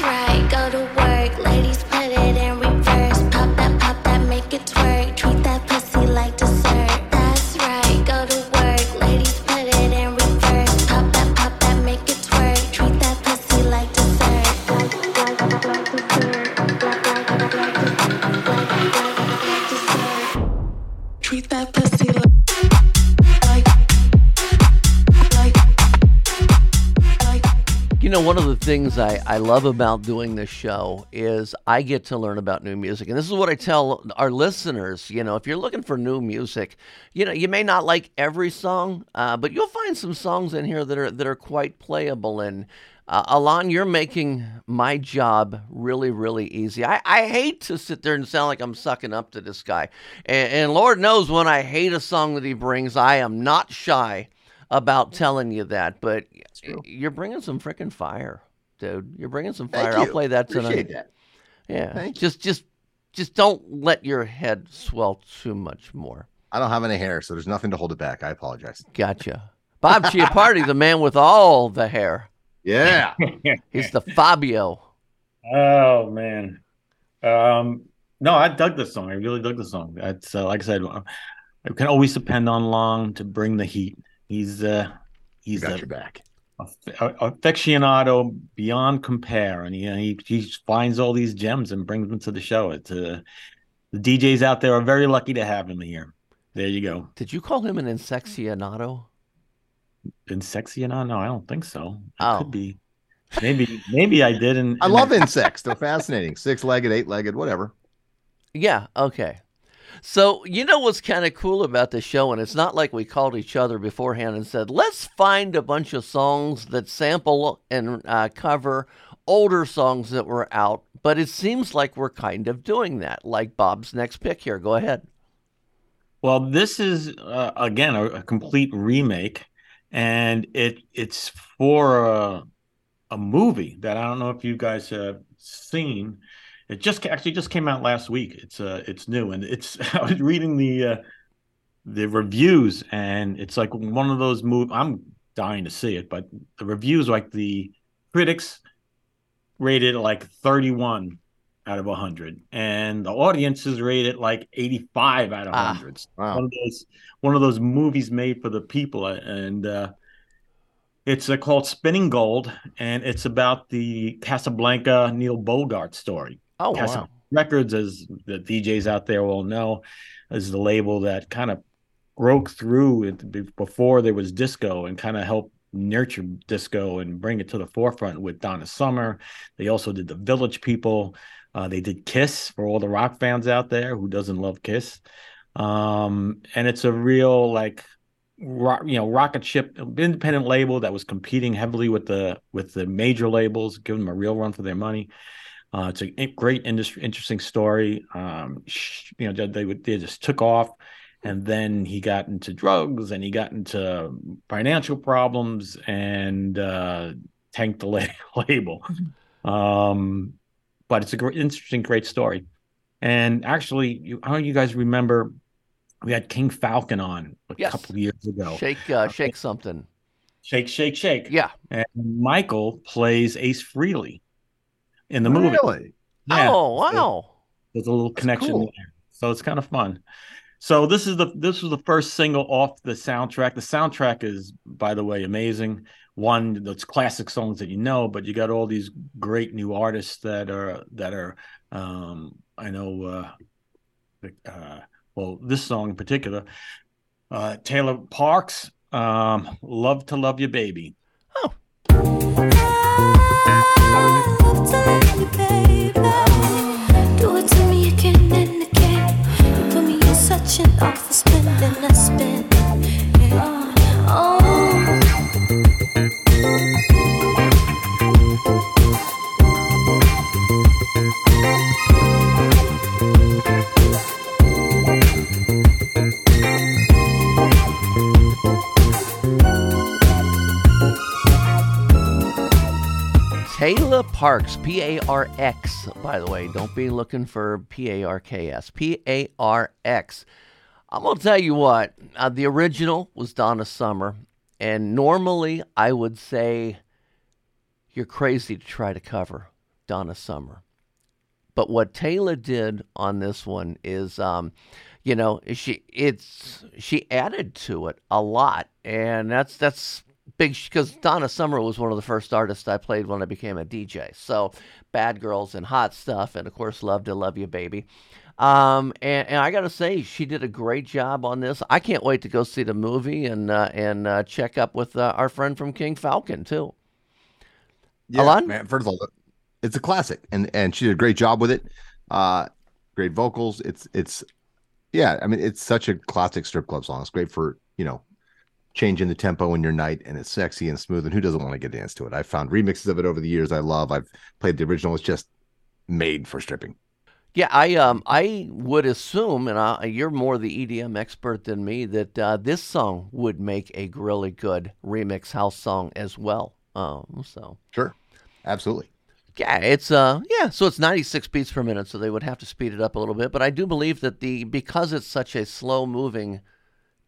right, go to work. Ladies, put it in know, one of the things I, I love about doing this show is I get to learn about new music. And this is what I tell our listeners. You know, if you're looking for new music, you know, you may not like every song, uh, but you'll find some songs in here that are that are quite playable. And uh, Alon, you're making my job really, really easy. I, I hate to sit there and sound like I'm sucking up to this guy. And, and Lord knows when I hate a song that he brings, I am not shy about telling you that, but you're bringing some freaking fire, dude. You're bringing some fire. I'll play that Appreciate tonight. that. Yeah, Thank just just just don't let your head swell too much more. I don't have any hair, so there's nothing to hold it back. I apologize. Gotcha. Bob Chiappardi, the man with all the hair. Yeah. He's the Fabio. Oh man. Um no, I dug this song. I really dug this song. That's uh, like I said, I can always depend on Long to bring the heat. He's uh he's got a, your back. a, a- aficionado beyond compare, and he, he he finds all these gems and brings them to the show. It's uh, the DJs out there are very lucky to have him here. There you go. Did you call him an inseccionado? Insexion? No, I don't think so. It Oh. could be. Maybe maybe I did. And I love insects. They're fascinating. Six legged, eight legged, whatever. Yeah, okay. So, you know what's kind of cool about the show, and it's not like we called each other beforehand and said, let's find a bunch of songs that sample and uh, cover older songs that were out, but it seems like we're kind of doing that, like Bob's next pick here. Go ahead. Well, this is uh, again a, a complete remake, and it it's for a, a movie that I don't know if you guys have seen. It just actually just came out last week. It's uh it's new, and it's I was reading the uh, the reviews, and it's like one of those movies. I'm dying to see it, but the reviews like the critics rated like 31 out of 100 and the audiences rated like 85 out of Ah, 100 one of those one of those movies made for the people and uh it's uh, called spinning gold and it's about the casablanca neil bogart story Oh, Casa wow. records as the djs out there will know is the label that kind of broke through it before there was disco and kind of helped nurture disco and bring it to the forefront with Donna Summer. They also did the Village People. Uh, they did Kiss for all the rock fans out there who doesn't love Kiss. Um, and it's a real like rock, you know, rocket ship independent label that was competing heavily with the with the major labels, giving them a real run for their money. Uh, it's a great industry, interesting story. Um, you know, they would they just took off, and then he got into drugs, and he got into financial problems, and uh, tanked the la- label. Um, but it's a great, interesting, great story. And actually, you, I don't know you guys remember we had King Falcon on a Yes. couple of years ago. Shake, uh, shake something. Shake, shake, shake. Yeah. And Michael plays Ace Frehley in the movie. Really? Yeah. Oh, wow. There's a little connection cool. there. So it's kind of fun. So this is the this was the first single off the soundtrack. The soundtrack is, by the way, amazing. One, those classic songs that you know, but you got all these great new artists that are that are. Um, I know. Uh, uh, well, this song in particular, uh, Taylor Parx, um, "Love to Love You, Baby." Do Taylor Parx, P A R X, by the way. Don't be looking for P A R K S. P A R X. I'm going to tell you what, uh, the original was Donna Summer. And normally I would say you're crazy to try to cover Donna Summer. But what Taylor did on this one is, um, you know, she it's she added to it a lot, and that's that's big because Donna Summer was one of the first artists I played when I became a DJ. So Bad Girls and Hot Stuff, and of course Love to Love You Baby. Um, and, and I got to say, she did a great job on this. I can't wait to go see the movie and uh, and uh, check up with uh, our friend from King Falcon too. Yeah, Ilan? man. First of all, it's a classic, and and she did a great job with it. Uh, great vocals. It's it's yeah. I mean, it's such a classic strip club song. It's great for you know changing the tempo in your night, and it's sexy and smooth. And who doesn't want to get dance to it? I've found remixes of it over the years. I love. I've played the original. It's just made for stripping. Yeah, I um I would assume, and I, you're more the EDM expert than me, that uh, this song would make a really good remix house song as well. Um, so Sure, absolutely. yeah, it's uh yeah, so it's 96 beats per minute, so they would have to speed it up a little bit. But I do believe that the because it's such a slow moving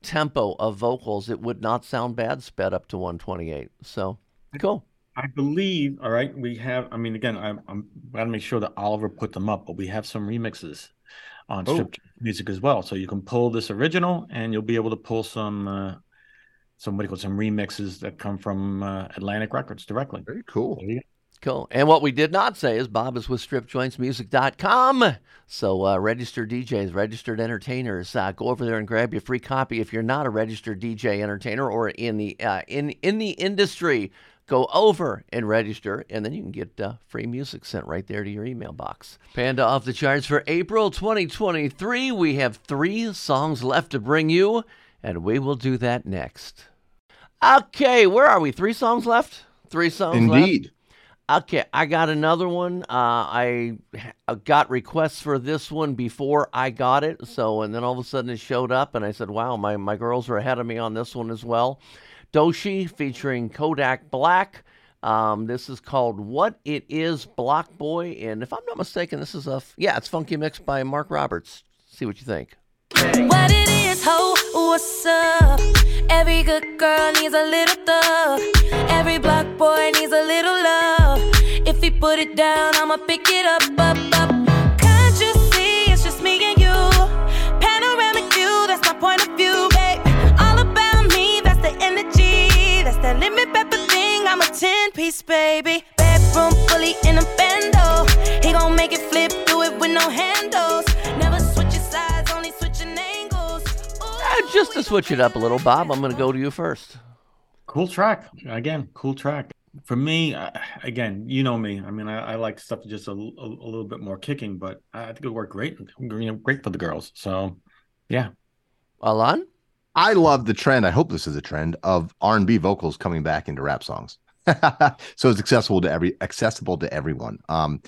tempo of vocals, it would not sound bad sped up to 128. So cool. I believe, all right, we have, I mean, again, I'm, I'm gotta make sure that Oliver put them up, but we have some remixes on Oh. strip music as well. So you can pull this original and you'll be able to pull some, uh, some, what do you call it, some remixes that come from uh, Atlantic Records directly. Very cool. And what we did not say is Bob is with stripjointsmusic.com. So uh, registered DJs, registered entertainers, uh, go over there and grab your free copy. If you're not a registered DJ entertainer or in the uh, in in the industry, go over and register, and then you can get uh, free music sent right there to your email box. Panda off the charts for April 2023. We have three songs left to bring you, and we will do that next. Okay, where are we? Three songs left. Three songs left. Okay, I got another one. Uh, I got requests for this one before I got it. So, and then all of a sudden it showed up, and I said, wow, my, my girls are ahead of me on this one as well. Doechii featuring Kodak Black. Um, this is called What It Is Block Boy. And if I'm not mistaken, this is a, yeah, it's Funky Mix by Mark Roberts. See what you think. What it is, ho, what's up? Every good girl needs a little thug. Every block boy needs a little love. If he put it down, I'ma pick it up, up, up. Can't you see it's just me and you? Panoramic view, that's my point of view, babe. All about me, that's the energy. That's that limit pepper thing, I'm a 10 piece, baby. Bedroom fully in a bando. He gon' make it flip, do it with no handles. Just to switch it up a little, Bob, I'm going to go to you first. Cool track. Again, cool track. For me, uh, again, you know me. I mean, I, I like stuff just a little bit more kicking, but I think it'll work great. You know, great for the girls. So, yeah. Ilan? I love the trend. I hope this is a trend of R and B vocals coming back into rap songs. so it's accessible to every accessible to everyone. Um,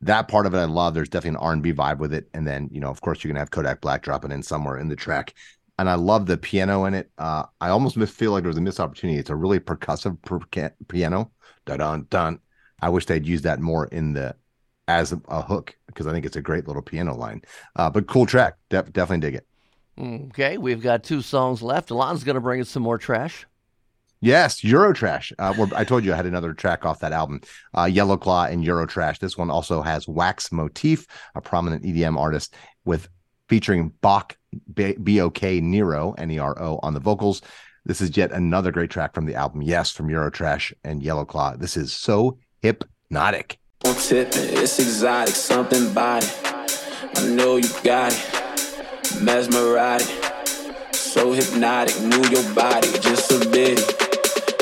that part of it I love. There's definitely an R and B vibe with it, and then you know, of course, you're gonna have Kodak Black dropping in somewhere in the track. And I love the piano in it. Uh, I almost miss- feel like there was a missed opportunity. It's a really percussive per- piano. Dun dun dun. I wish they'd use that more in the as a, a hook because I think it's a great little piano line. Uh, but cool track. Def- definitely dig it. Okay, we've got two songs left. Ilan's going to bring us some more trash. Yes, Eurotrash. Uh, well, I told you I had another track off that album, uh, Yellow Claw and Eurotrash. This one also has Wax Motif, a prominent EDM artist, with featuring Bok B O K Nero N E R O on the vocals. This is yet another great track from the album. Yes, from Eurotrash and Yellow Claw. This is so hypnotic. It's exotic, something about it. I know you got it. Mesmerized, so hypnotic. Move your body just a bit.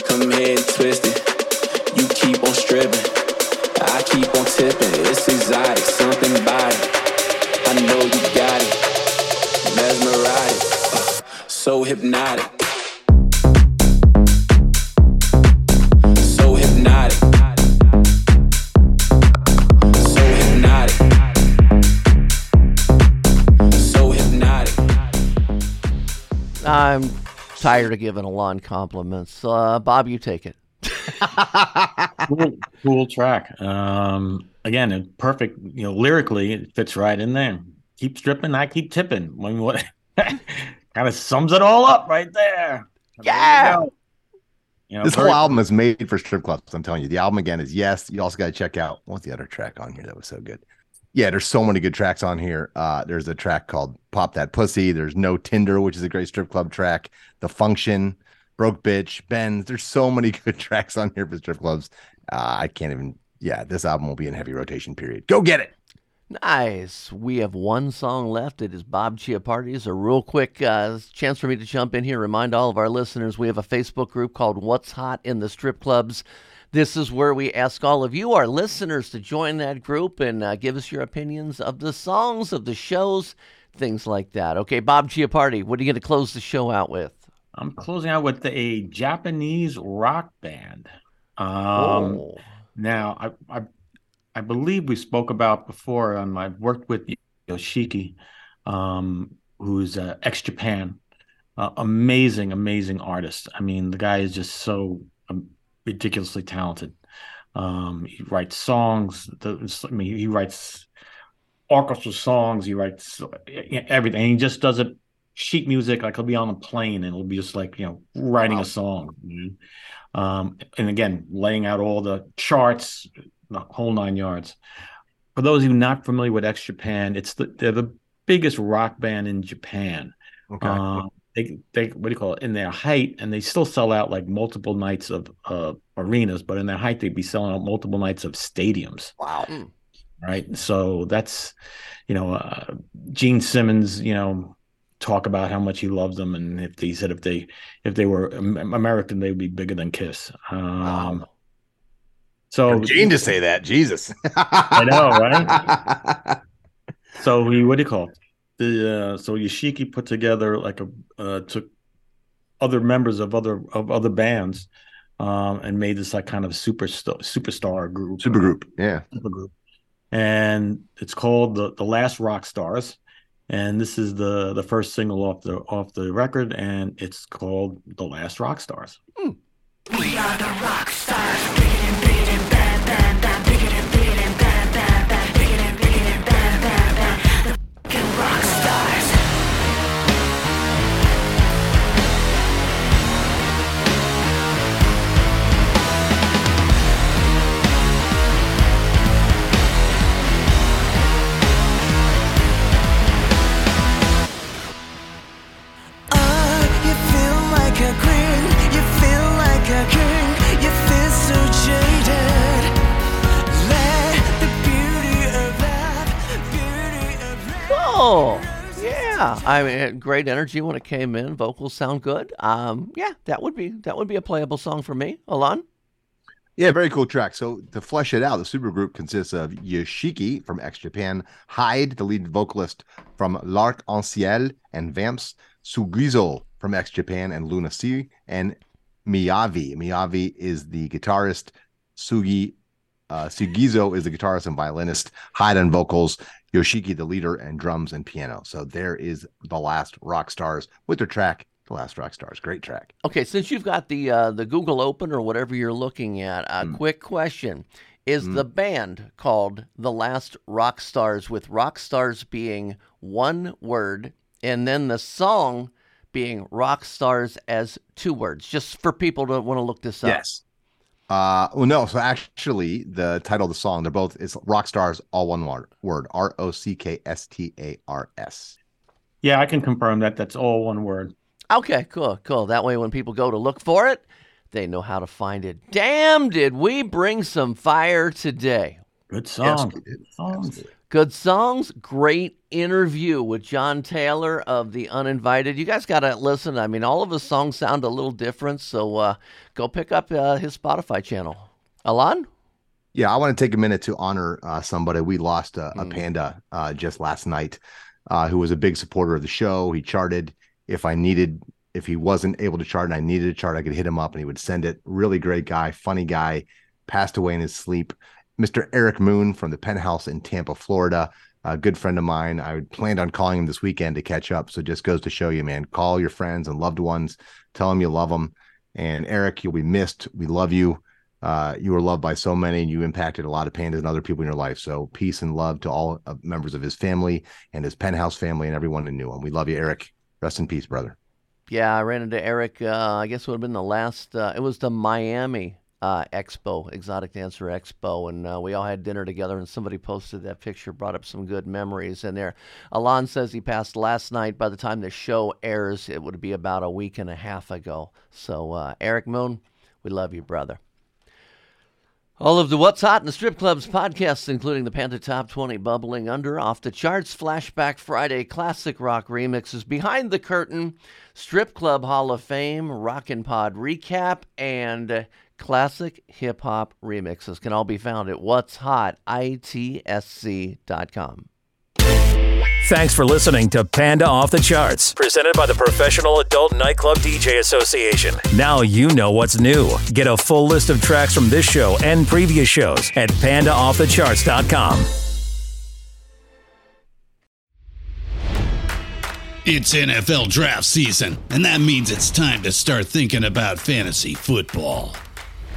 Come here and twist it. You keep on stripping. I keep on tipping. It's exotic, something about it. I know you got it. Mesmerized, uh, so hypnotic. So hypnotic. So hypnotic. So hypnotic. I'm tired of giving Ilan compliments. Uh, Bob, you take it. cool, cool track. Um, again, it perfect. You know, lyrically, it fits right in there. Keep stripping, I keep tipping. I mean, what kind of sums it all up right there. Yeah. You know, this whole album is made for strip clubs. I'm telling you. The album again is yes. You also got to check out what's the other track on here that was so good. Yeah, there's so many good tracks on here. Uh, there's a track called "Pop That Pussy." There's "No Tinder," which is a great strip club track. "The Function," "Broke Bitch," "Benz." There's so many good tracks on here for strip clubs. Uh, I can't even. Yeah, this album will be in heavy rotation. Period. Go get it. Nice. We have one song left. It is Bob Chiappardi's. A real quick uh, chance for me to jump in here. Remind all of our listeners we have a Facebook group called What's Hot in the Strip Clubs. This is where we ask all of you, our listeners, to join that group and uh, give us your opinions of the songs, of the shows, things like that. Okay, Bob Chiappardi, what are you going to close the show out with? I'm closing out with a Japanese rock band. Um, Oh. Now, I, I I believe we spoke about before. Um, I've worked with Yoshiki, um, who's uh, X Japan, uh, amazing, amazing artist. I mean, the guy is just so um, ridiculously talented. Um, he writes songs. The, I mean, he writes orchestral songs. He writes everything. He just does it sheet music. Like he'll be on a plane and it'll be just like you know writing a song. you know? Um, and again, laying out all the charts, the whole nine yards. For those of you not familiar with X Japan, it's the they're the biggest rock band in Japan. Okay. Um, they they what do you call it? In their height, and they still sell out like multiple nights of uh, arenas, but in their height, they'd be selling out multiple nights of stadiums. Wow. Right. So that's you know, uh, Gene Simmons, you know, talk about how much he loves them, and if they said if they if they were American, they would be bigger than Kiss. Um, So Gene to say that, Jesus. I know, right? so he what do you call it? The uh, so Yoshiki put together like a uh, took other members of other of other bands um, and made this like kind of superstar superstar group Super group. Yeah. super group and it's called the the last rock stars and this is the the first single off the off the record and it's called the last rock stars We are the rock stars, I mean, great energy when it came in. Vocals sound good. Um, yeah, that would be that would be a playable song for me. Ilan. Yeah, very cool track. So to flesh it out, the supergroup consists of Yoshiki from X Japan, Hyde, the lead vocalist from L'Arc en Ciel and Vamps, Sugizo from X Japan and Luna Sea, and Miyavi. Miyavi is the guitarist. Sugi uh, Sugizo is the guitarist and violinist. Hyde on vocals. Yoshiki the leader and drums and piano. So there is the last rock stars with their track, The Last Rock Stars. Great track. Okay, since you've got the uh, the Google open or whatever you're looking at, a quick question: Is the band called the Last Rock Stars with rock stars being one word, and then the song being rock stars as two words, just for people to want to look this up. Yes. Uh, well, no. So actually, the title of the song, they're both it's rock stars, all one word, word R O C K S T A R S. Yeah, I can confirm that. That's all one word. Okay, cool, cool. That way, when people go to look for it, they know how to find it. Damn, did we bring some fire today? Good Yes, song. we did. Songs. Good songs, great interview with John Taylor of The Uninvited. You guys got to listen. I mean, all of his songs sound a little different, so uh, go pick up uh, his Spotify channel. Ilan? Yeah, I want to take a minute to honor uh, somebody. We lost a, a panda uh, just last night, uh, who was a big supporter of the show. He charted. If I needed, if he wasn't able to chart and I needed a chart, I could hit him up and he would send it. Really great guy, funny guy. Passed away in his sleep. Mr. Eric Moon from the Penthouse in Tampa, Florida. A good friend of mine. I planned on calling him this weekend to catch up. So just goes to show you, man. Call your friends and loved ones. Tell them you love them. And Eric, you'll be missed. We love you uh, you were loved by so many and you impacted a lot of pandas and other people in your life. So peace and love to all members of his family and his penthouse family and everyone who knew him. We love you, Eric. Rest in peace, brother. Yeah, I ran into Eric. Uh, I guess it would have been the last. Uh, it was the Miami uh, Expo, Exotic Dancer Expo, and uh, we all had dinner together. And somebody posted that picture, brought up some good memories in there. Ilan says he passed last night. By the time the show airs, it would be about a week and a half ago. So, uh, Eric Moon, we love you, brother. All of the What's Hot in the Strip Clubs podcasts, including the Panda Top 20 Bubbling Under, Off the Charts, Flashback Friday, Classic Rock Remixes, Behind the Curtain, Strip Club Hall of Fame, Rockin' Pod Recap, and Classic Hip Hop Remixes can all be found at What's Hot, ITSC.com. Thanks for listening to Panda Off the Charts, presented by the Professional Adult Nightclub DJ Association. Now you know what's new. Get a full list of tracks from this show and previous shows at pandaoffthecharts.com. It's NFL draft season, and that means it's time to start thinking about fantasy football.